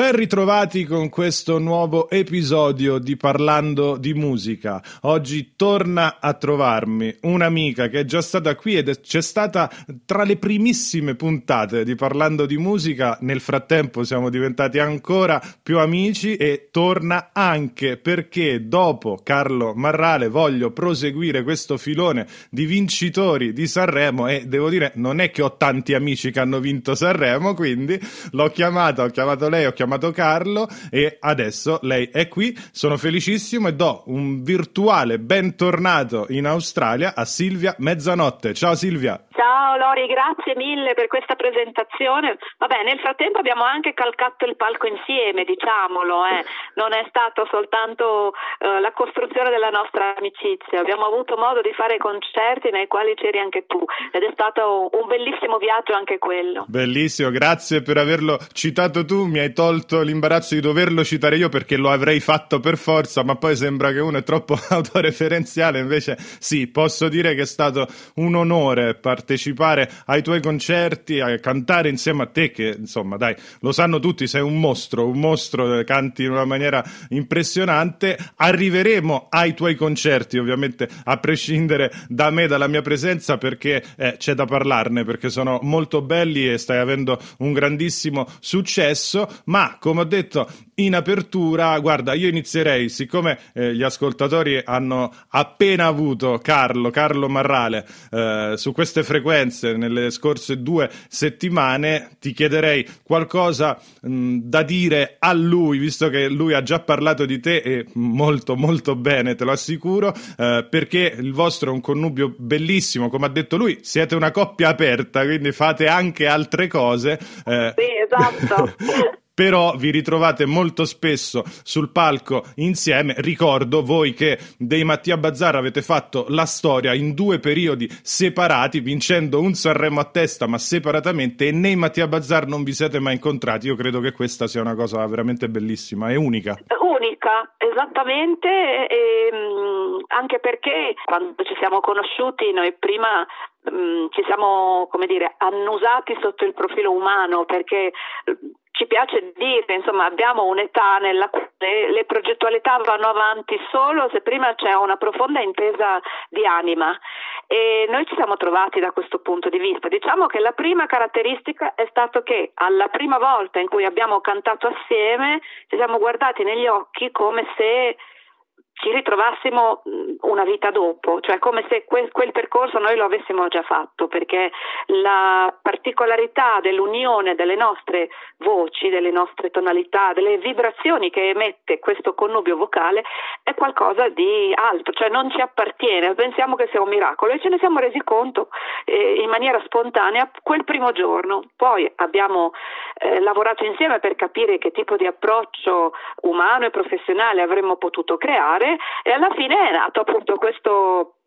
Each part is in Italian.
Ben ritrovati con questo nuovo episodio di Parlando di musica. Oggi torna a trovarmi un'amica che è già stata qui ed c'è stata tra le primissime puntate di Parlando di musica. Nel frattempo siamo diventati ancora più amici e torna anche perché dopo Carlo Marrale voglio proseguire questo filone di vincitori di Sanremo e devo dire non è che ho tanti amici che hanno vinto Sanremo, quindi l'ho chiamata, ho chiamato lei, ho chiamato Carlo e adesso lei è qui. Sono felicissimo e do un virtuale bentornato in Australia a Silvia Mezzanotte. Ciao Silvia. Ciao Lori, grazie mille per questa presentazione. Vabbè, nel frattempo abbiamo anche calcato il palco insieme, diciamolo, eh. non è stato soltanto eh, la costruzione della nostra amicizia, abbiamo avuto modo di fare concerti nei quali c'eri anche tu ed è stato un bellissimo viaggio anche quello. Bellissimo, grazie per averlo citato tu, mi hai tolto l'imbarazzo di doverlo citare io perché lo avrei fatto per forza, ma poi sembra che uno è troppo autoreferenziale, invece sì, posso dire che è stato un onore partecipare partecipare ai tuoi concerti, a cantare insieme a te, che insomma, dai, lo sanno tutti, sei un mostro, un mostro, eh, canti in una maniera impressionante. Arriveremo ai tuoi concerti, ovviamente, a prescindere da me, dalla mia presenza, perché eh, c'è da parlarne, perché sono molto belli e stai avendo un grandissimo successo. Ma, come ho detto in apertura, guarda, io inizierei, siccome eh, gli ascoltatori hanno appena avuto Carlo, Carlo Marrale, eh, su queste frequenze nelle scorse due settimane, ti chiederei qualcosa mh, da dire a lui, visto che lui ha già parlato di te e molto molto bene, te lo assicuro, eh, perché il vostro è un connubio bellissimo, come ha detto lui, siete una coppia aperta, quindi fate anche altre cose. Eh. Sì, esatto. però vi ritrovate molto spesso sul palco insieme. Ricordo voi che dei Mattia Bazzar avete fatto la storia in due periodi separati, vincendo un Sanremo a testa ma separatamente e nei Mattia Bazzar non vi siete mai incontrati. Io credo che questa sia una cosa veramente bellissima e unica. Unica, esattamente, e, anche perché quando ci siamo conosciuti noi prima ci siamo, come dire, annusati sotto il profilo umano perché ci piace dire, insomma, abbiamo un'età nella quale le progettualità vanno avanti solo se prima c'è una profonda intesa di anima e noi ci siamo trovati da questo punto di vista. Diciamo che la prima caratteristica è stato che alla prima volta in cui abbiamo cantato assieme ci siamo guardati negli occhi come se ci ritrovassimo una vita dopo, cioè come se quel, quel, percorso noi lo avessimo già fatto, perché la particolarità dell'unione delle nostre voci, delle nostre tonalità, delle vibrazioni che emette questo connubio vocale è qualcosa di alto, cioè non ci appartiene, pensiamo che sia un miracolo e ce ne siamo resi conto eh, in maniera spontanea quel primo giorno. Poi abbiamo eh, lavorato insieme per capire che tipo di approccio umano e professionale avremmo potuto creare e alla fine è nato appunto questo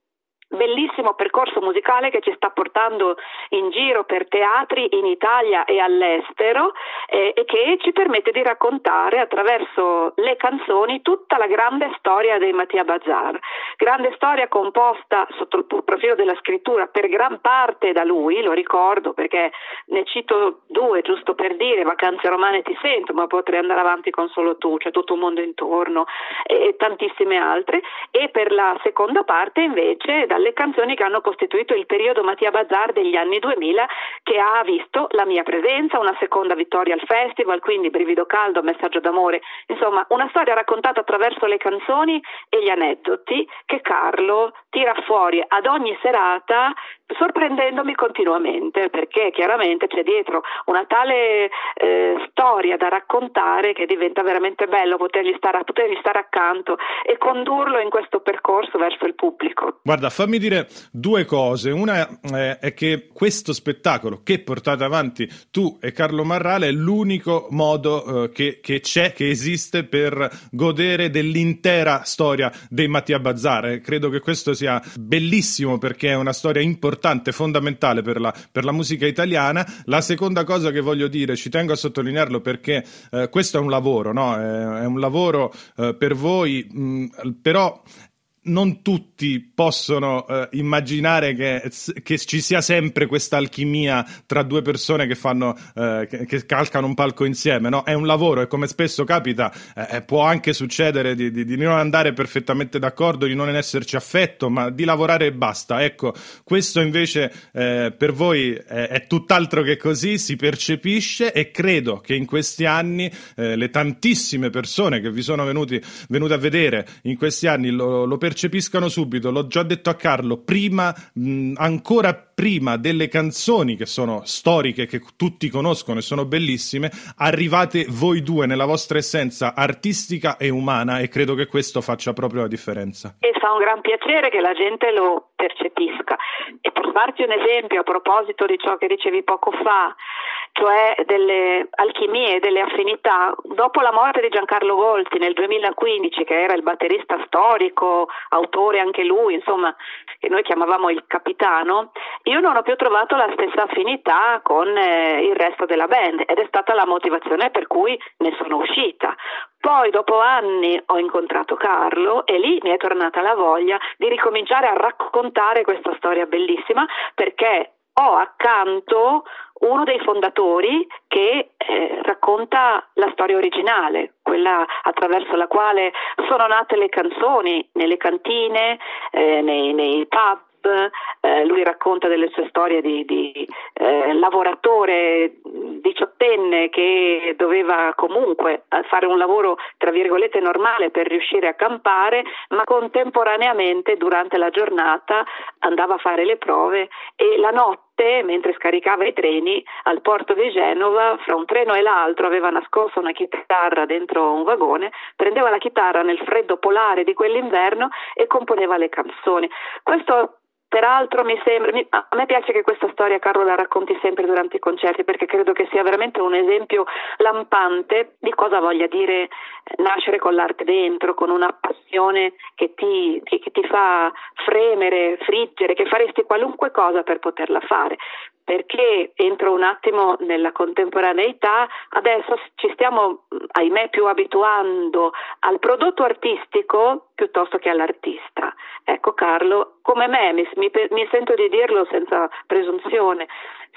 bellissimo percorso musicale che ci sta portando in giro per teatri in Italia e all'estero eh, e che ci permette di raccontare attraverso le canzoni tutta la grande storia dei Mattia Bazar. Grande storia composta sotto il profilo della scrittura per gran parte da lui, lo ricordo perché ne cito due giusto per dire, Vacanze romane ti sento, ma potrei andare avanti con solo tu, c'è tutto un mondo intorno e tantissime altre e per la seconda parte invece dalle canzoni che hanno costituito il periodo Mattia Bazar degli anni 2000 che ha visto la mia presenza, una seconda vittoria al festival, quindi Brivido Caldo, Messaggio d'amore, insomma una storia raccontata attraverso le canzoni e gli aneddoti che Carlo tira fuori ad ogni serata sorprendendomi continuamente perché chiaramente c'è dietro una tale eh, storia da raccontare che diventa veramente bello potergli stare, potergli stare accanto e condurlo in questo percorso verso il pubblico. Guarda, fammi dire due cose. Una eh, è che questo spettacolo, che portate avanti tu e Carlo Marrale è l'unico modo eh, che, che, c'è, che esiste per godere dell'intera storia dei Mattia Bazzar. credo che questo sia bellissimo perché è una storia importante, fondamentale per la, per la musica italiana. La seconda cosa che voglio dire, ci tengo a sottolinearlo perché eh, questo è un lavoro, no? è, è un lavoro eh, per voi, mh, però non tutti possono eh, immaginare che, che, ci sia sempre questa alchimia tra due persone che fanno eh, che, che, calcano un palco insieme, no? È un lavoro e come spesso capita eh, può anche succedere di, di, di, non andare perfettamente d'accordo, di non esserci affetto, ma di lavorare e basta. Ecco, questo invece eh, per voi è, è, tutt'altro che così, si percepisce e credo che in questi anni eh, le tantissime persone che vi sono venuti, venute a vedere in questi anni lo, lo percepiscono percepiscano subito, l'ho già detto a Carlo, prima, mh, ancora prima delle canzoni che sono storiche, che tutti conoscono e sono bellissime, arrivate voi due nella vostra essenza artistica e umana e credo che questo faccia proprio la differenza. E fa un gran piacere che la gente lo percepisca. E per farti un esempio a proposito di ciò che dicevi poco fa, cioè delle alchimie, delle affinità. Dopo la morte di Giancarlo Volti nel 2015, che era il batterista storico, autore anche lui, insomma, che noi chiamavamo il capitano, io non ho più trovato la stessa affinità con eh, il resto della band ed è stata la motivazione per cui ne sono uscita. Poi dopo anni ho incontrato Carlo e lì mi è tornata la voglia di ricominciare a raccontare questa storia bellissima perché ho accanto uno dei fondatori che eh, racconta la storia originale, quella attraverso la quale sono nate le canzoni nelle cantine, eh, nei, nei pub, eh, lui racconta delle sue storie di, di eh, lavoratore diciottenne che doveva comunque eh, fare un lavoro tra virgolette normale per riuscire a campare, ma contemporaneamente durante la giornata andava a fare le prove e la notte mentre scaricava i treni al porto di Genova, fra un treno e l'altro aveva nascosto una chitarra dentro un vagone, prendeva la chitarra nel freddo polare di quell'inverno e componeva le canzoni. Questo Peraltro mi sembra, mi, a me piace che questa storia Carlo la racconti sempre durante i concerti perché credo che sia veramente un esempio lampante di cosa voglia dire eh, nascere con l'arte dentro, con una passione che ti, che, che ti fa fremere, friggere, che faresti qualunque cosa per poterla fare. Perché entro un attimo nella contemporaneità, adesso ci stiamo, ahimè, più abituando al prodotto artistico piuttosto che all'artista. Ecco Carlo, come me, mi, mi, mi sento di dirlo senza presunzione,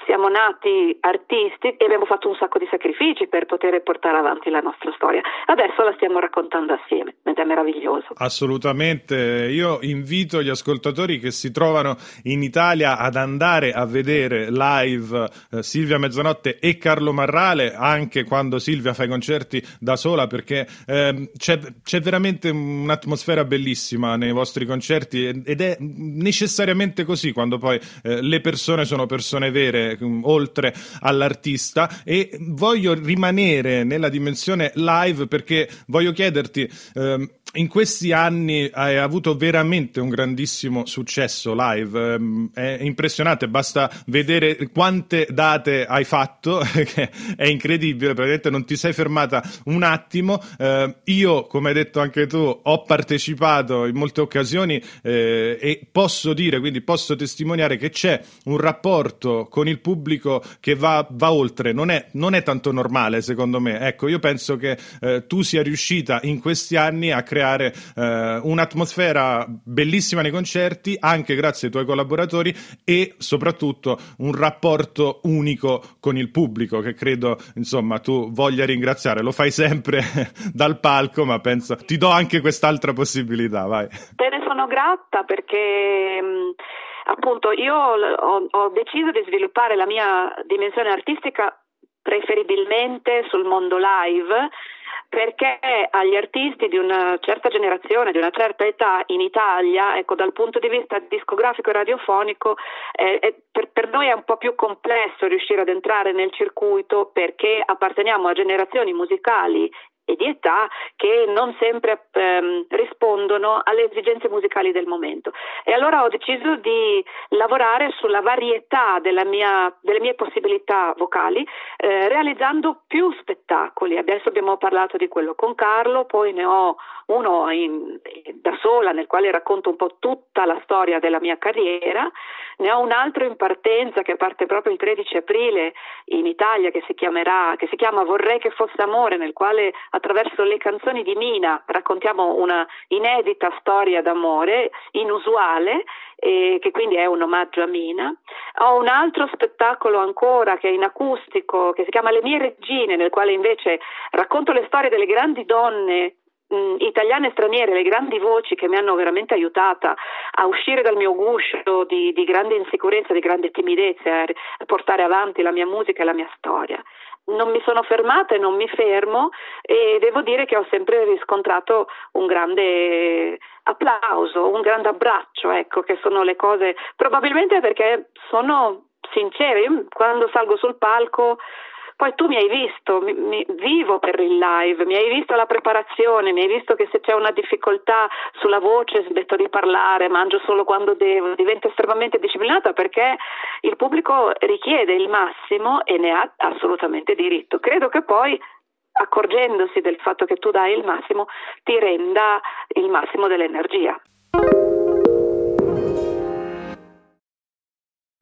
siamo nati artisti e abbiamo fatto un sacco di sacrifici per poter portare avanti la nostra storia. Adesso la stiamo raccontando assieme ed è meraviglioso. Assolutamente. Io invito gli ascoltatori che si trovano in Italia ad andare a vedere live eh, Silvia Mezzanotte e Carlo Marrale, anche quando Silvia fa i concerti da sola, perché eh, c'è, c'è veramente un'atmosfera bellissima nei vostri concerti ed è necessariamente così quando poi eh, le persone sono persone vere Mm, oltre all'artista. E voglio rimanere nella dimensione live perché voglio chiederti ehm, in questi anni hai avuto veramente un grandissimo successo live, ehm, è impressionante, basta vedere quante date hai fatto, è incredibile, praticamente non ti sei fermata un attimo. Eh, io, come hai detto anche tu, ho partecipato in molte occasioni eh, e posso dire, quindi posso testimoniare che c'è un rapporto con il pubblico che va, va oltre, non è, non è, tanto normale secondo me. Ecco, io penso che eh, tu sia riuscita in questi anni a creare creare eh, un'atmosfera bellissima nei concerti, anche grazie ai tuoi collaboratori e soprattutto un rapporto unico con il pubblico che credo insomma tu voglia ringraziare. Lo fai sempre dal palco, ma penso ti do anche quest'altra possibilità. Vai. Te ne sono grata perché mm, appunto io ho, ho, deciso di sviluppare la mia dimensione artistica preferibilmente sul mondo live perché agli artisti di una certa generazione, di una certa età in Italia, ecco, dal punto di vista discografico e radiofonico, eh, è, per, per, noi è un po' più complesso riuscire ad entrare nel circuito perché apparteniamo a generazioni musicali e di età che non sempre ehm, rispondono alle esigenze musicali del momento. E allora ho deciso di lavorare sulla varietà mia, delle mie possibilità vocali, eh, realizzando più spettacoli. Adesso abbiamo parlato di quello con Carlo, poi ne ho uno in, da sola nel quale racconto un po' tutta la storia della mia carriera, ne ho un altro in partenza che parte proprio il 13 aprile in Italia che si, chiamerà, che si chiama Vorrei che fosse amore, nel quale attraverso le canzoni di Mina raccontiamo una inedita storia d'amore, inusuale, e che quindi è un omaggio a Mina. Ho un altro spettacolo ancora che è in acustico, che si chiama Le mie regine, nel quale invece racconto le storie delle grandi donne italiane e straniere, le grandi voci che mi hanno veramente aiutata a uscire dal mio guscio di, di grande insicurezza, di grande timidezza, a portare avanti la mia musica e la mia storia non mi sono fermata e non mi fermo e devo dire che ho sempre riscontrato un grande applauso, un grande abbraccio, ecco, che sono le cose, probabilmente perché sono sincere, io quando salgo sul palco poi tu mi hai visto, mi, mi, vivo per il live, mi hai visto la preparazione, mi hai visto che se c'è una difficoltà sulla voce smetto di parlare, mangio solo quando devo, divento estremamente disciplinata perché il pubblico richiede il massimo e ne ha assolutamente diritto. Credo che poi accorgendosi del fatto che tu dai il massimo ti renda il massimo dell'energia.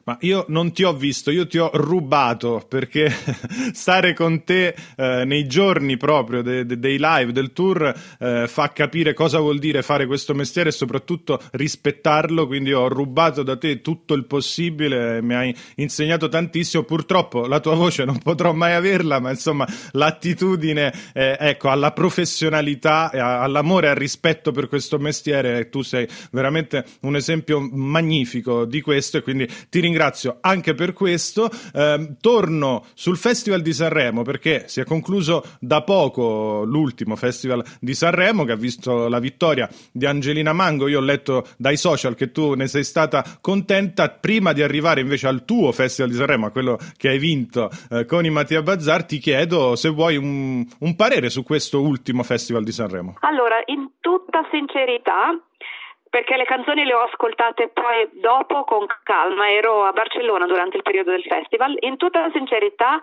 Ma io non ti ho visto, io ti ho rubato perché stare con te eh, nei giorni proprio de- de- dei live, del tour, eh, fa capire cosa vuol dire fare questo mestiere e soprattutto rispettarlo. Quindi ho rubato da te tutto il possibile, mi hai insegnato tantissimo. Purtroppo la tua voce non potrò mai averla, ma insomma l'attitudine eh, ecco, alla professionalità, all'amore e al rispetto per questo mestiere, tu sei veramente un esempio magnifico di questo e quindi ti ringrazio ringrazio anche per questo. Eh, torno sul Festival di Sanremo perché si è concluso da poco l'ultimo Festival di Sanremo che ha visto la vittoria di Angelina Mango. Io ho letto dai social che tu ne sei stata contenta. Prima di arrivare invece al tuo Festival di Sanremo, a quello che hai vinto eh, con i Mattia Bazzar, ti chiedo se vuoi un, un parere su questo ultimo Festival di Sanremo. Allora, in tutta sincerità, perché le canzoni le ho ascoltate poi dopo con calma, ero a Barcellona durante il periodo del festival. In tutta sincerità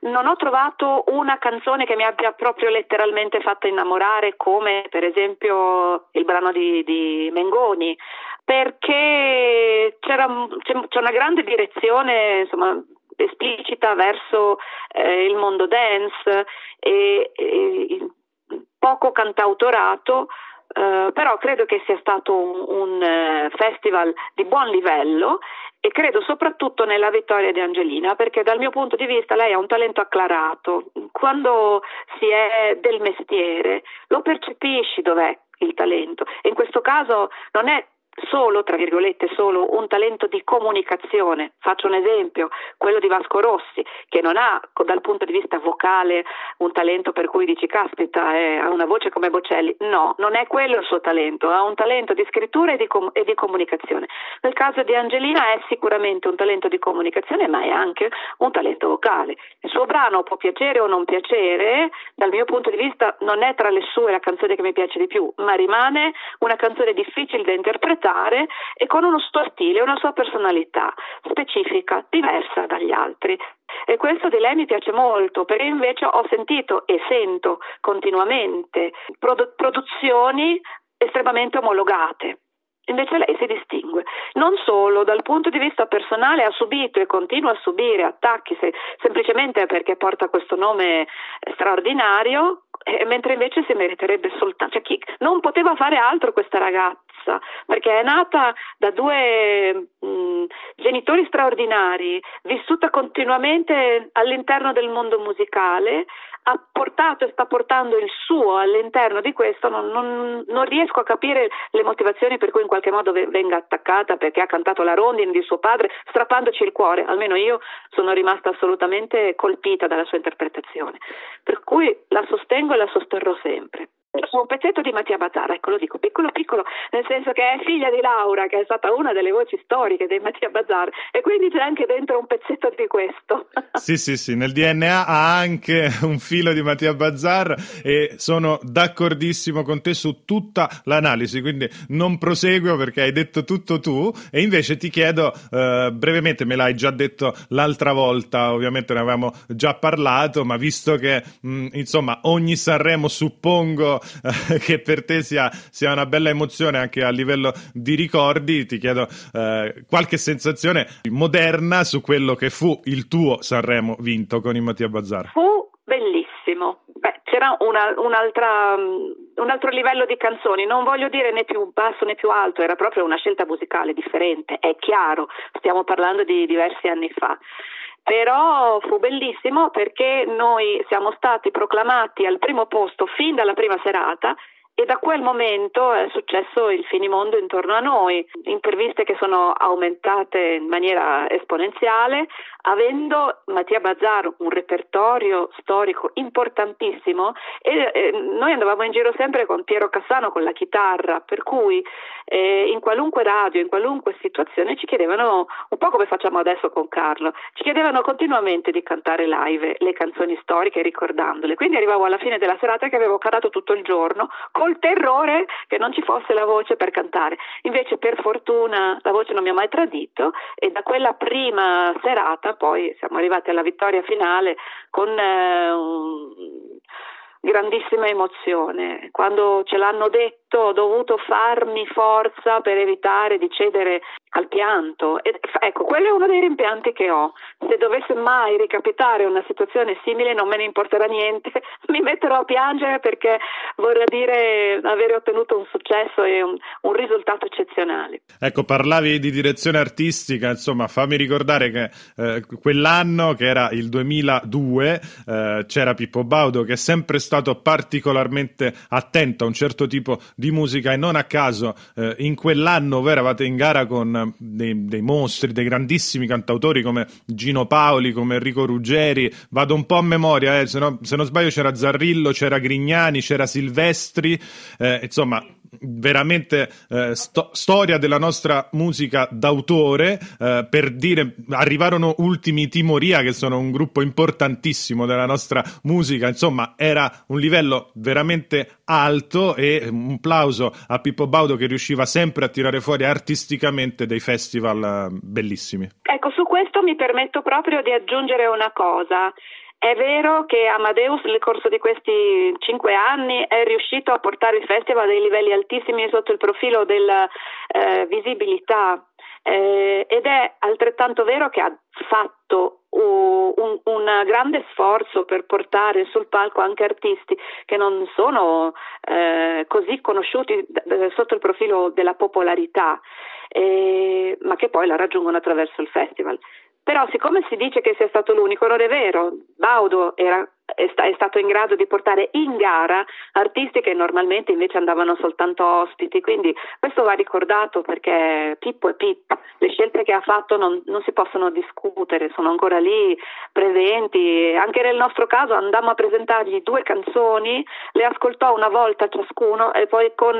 non ho trovato una canzone che mi abbia proprio letteralmente fatto innamorare come per esempio il brano di, di Mengoni perché c'era, c'è una grande direzione insomma, esplicita verso eh, il mondo dance e, e poco cantautorato Uh, però credo che sia stato un, un uh, festival di buon livello e credo soprattutto nella vittoria di Angelina perché dal mio punto di vista lei ha un talento acclarato. Quando si è del mestiere lo percepisci dov'è il talento e in questo caso non è solo, tra virgolette, solo un talento di comunicazione. Faccio un esempio, quello di Vasco Rossi, che non ha dal punto di vista vocale un talento per cui dici caspita, eh, ha una voce come Bocelli. No, non è quello il suo talento, ha un talento di scrittura e di, com- e di comunicazione. Nel caso di Angelina è sicuramente un talento di comunicazione, ma è anche un talento vocale. Il suo brano può piacere o non piacere, dal mio punto di vista non è tra le sue la canzone che mi piace di più, ma rimane una canzone difficile da interpretare interpretare e con uno suo stile, una sua personalità specifica, diversa dagli altri. E questo di lei mi piace molto, perché invece ho sentito e sento continuamente produ- produzioni estremamente omologate. Invece lei si distingue. Non solo, dal punto di vista personale ha subito e continua a subire attacchi se, semplicemente perché porta questo nome straordinario, eh, mentre invece si meriterebbe soltanto. Cioè, chi, non poteva fare altro questa ragazza perché è nata da due mh, mm, genitori straordinari, vissuta continuamente all'interno del mondo musicale, ha portato e sta portando il suo all'interno di questo, non, non, non, riesco a capire le motivazioni per cui in qualche modo venga attaccata perché ha cantato la rondine di suo padre strappandoci il cuore, almeno io sono rimasta assolutamente colpita dalla sua interpretazione, per cui la sostengo e la sosterrò sempre. Su un pezzetto di Mattia Bazzara, ecco lo dico piccolo piccolo, nel senso che è figlia di Laura, che è stata una delle voci storiche dei Mattia Bazzar, e quindi c'è anche dentro un pezzetto di questo. Sì, sì, sì, nel DNA ha anche un filo di Mattia Bazzar e sono d'accordissimo con te su tutta l'analisi, quindi non proseguo perché hai detto tutto tu e invece ti chiedo eh, brevemente, me l'hai già detto l'altra volta, ovviamente ne avevamo già parlato, ma visto che mh, insomma ogni Sanremo suppongo eh, che per te sia, sia, una bella emozione anche a livello di ricordi, ti chiedo eh, qualche sensazione moderna su quello che fu il tuo Sanremo vinto con il Mattia Bazzar. Fu bellissimo. Beh, c'era una, un'altra, un altro livello di canzoni, non voglio dire né più basso né più alto, era proprio una scelta musicale differente, è chiaro, stiamo parlando di diversi anni fa però fu bellissimo perché noi siamo stati proclamati al primo posto fin dalla prima serata e da quel momento è successo il finimondo intorno a noi, interviste che sono aumentate in maniera esponenziale, avendo Mattia Bazzar un repertorio storico importantissimo e eh, noi andavamo in giro sempre con Piero Cassano con la chitarra, per cui eh, in qualunque radio, in qualunque situazione ci chiedevano, un po' come facciamo adesso con Carlo, ci chiedevano continuamente di cantare live le canzoni storiche ricordandole, quindi arrivavo alla fine della serata che avevo cantato tutto il giorno col terrore che non ci fosse la voce per cantare, invece per fortuna la voce non mi ha mai tradito e da quella prima serata poi siamo arrivati alla vittoria finale con eh, un, grandissima emozione. Quando ce l'hanno detto ho dovuto farmi forza per evitare di cedere al pianto. E, ecco, quello è uno dei rimpianti che ho. Se dovesse mai ricapitare una situazione simile non me ne importerà niente, mi metterò a piangere perché vorrà dire avere ottenuto un successo e un, un risultato eccezionale. Ecco, parlavi di direzione artistica, insomma, fammi ricordare che eh, quell'anno, che era il 2002, eh, c'era Pippo Baudo che è sempre stato particolarmente attento a un certo tipo di musica e non a caso eh, in quell'anno voi eravate in gara con dei, dei, mostri, dei grandissimi cantautori come Gino Paoli, come Enrico Ruggeri, vado un po' a memoria, eh, se, no, se, non sbaglio c'era Zarrillo, c'era Grignani, c'era Silvestri, eh, insomma veramente eh, sto- storia della nostra musica d'autore eh, per dire arrivarono ultimi Timoria che sono un gruppo importantissimo della nostra musica. Insomma era un livello veramente alto e un plauso a Pippo Baudo che riusciva sempre a tirare fuori artisticamente dei festival eh, bellissimi. Ecco su questo mi permetto proprio di aggiungere una cosa è vero che Amadeus nel corso di questi cinque anni è riuscito a portare il festival a dei livelli altissimi sotto il profilo della eh, visibilità eh, ed è altrettanto vero che ha fatto un, un, grande sforzo per portare sul palco anche artisti che non sono eh, così conosciuti d- sotto il profilo della popolarità, eh, ma che poi la raggiungono attraverso il festival. Però siccome si dice che sia stato l'unico, non è vero. Baudo era è, sta- è, stato in grado di portare in gara artisti che normalmente invece andavano soltanto ospiti, quindi questo va ricordato perché Pippo è Pippo, le scelte che ha fatto non, non, si possono discutere, sono ancora lì presenti, anche nel nostro caso andammo a presentargli due canzoni, le ascoltò una volta ciascuno e poi con,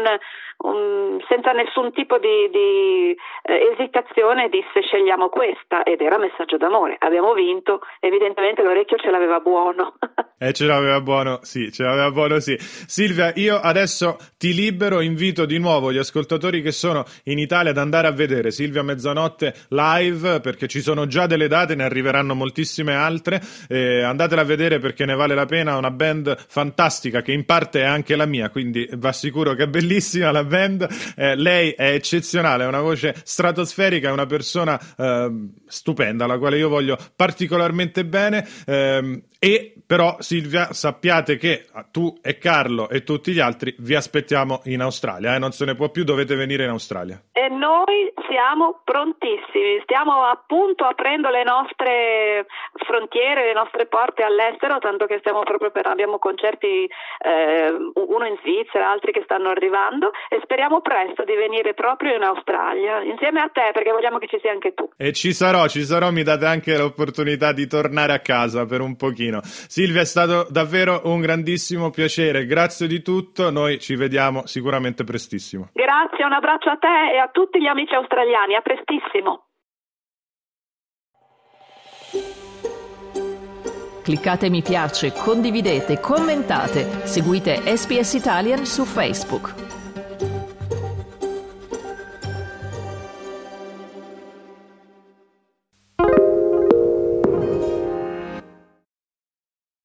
um, senza nessun tipo di, di eh, esitazione disse scegliamo questa ed era messaggio d'amore, abbiamo vinto, evidentemente l'orecchio ce l'aveva buono. Eh, ce l'aveva buono, sì, ce l'aveva buono, sì. Silvia, io adesso ti libero, invito di nuovo gli ascoltatori che sono in Italia ad andare a vedere Silvia Mezzanotte live, perché ci sono già delle date, ne arriveranno moltissime altre. Eh, andatela a vedere perché ne vale la pena, una band fantastica che in parte è anche la mia, quindi va sicuro che è bellissima la band. Eh, lei è eccezionale, ha una voce stratosferica, è una persona eh, stupenda, alla quale io voglio particolarmente bene. Ehm, e però, Silvia, sappiate che tu e Carlo e tutti gli altri vi aspettiamo in Australia, eh? non se ne può più, dovete venire in Australia. E noi siamo prontissimi, stiamo appunto aprendo le nostre frontiere, le nostre porte all'estero, tanto che stiamo proprio per, abbiamo concerti, eh, uno in Svizzera, altri che stanno arrivando e speriamo presto di venire proprio in Australia, insieme a te, perché vogliamo che ci sia anche tu. E ci sarò, ci sarò, mi date anche l'opportunità di tornare a casa per un pochino. Silvia, è stato davvero un grandissimo piacere. Grazie di tutto. Noi ci vediamo sicuramente prestissimo. Grazie, un abbraccio a te e a tutti gli amici australiani. A prestissimo. Cliccate mi piace, condividete, commentate, seguite SPS Italian su Facebook.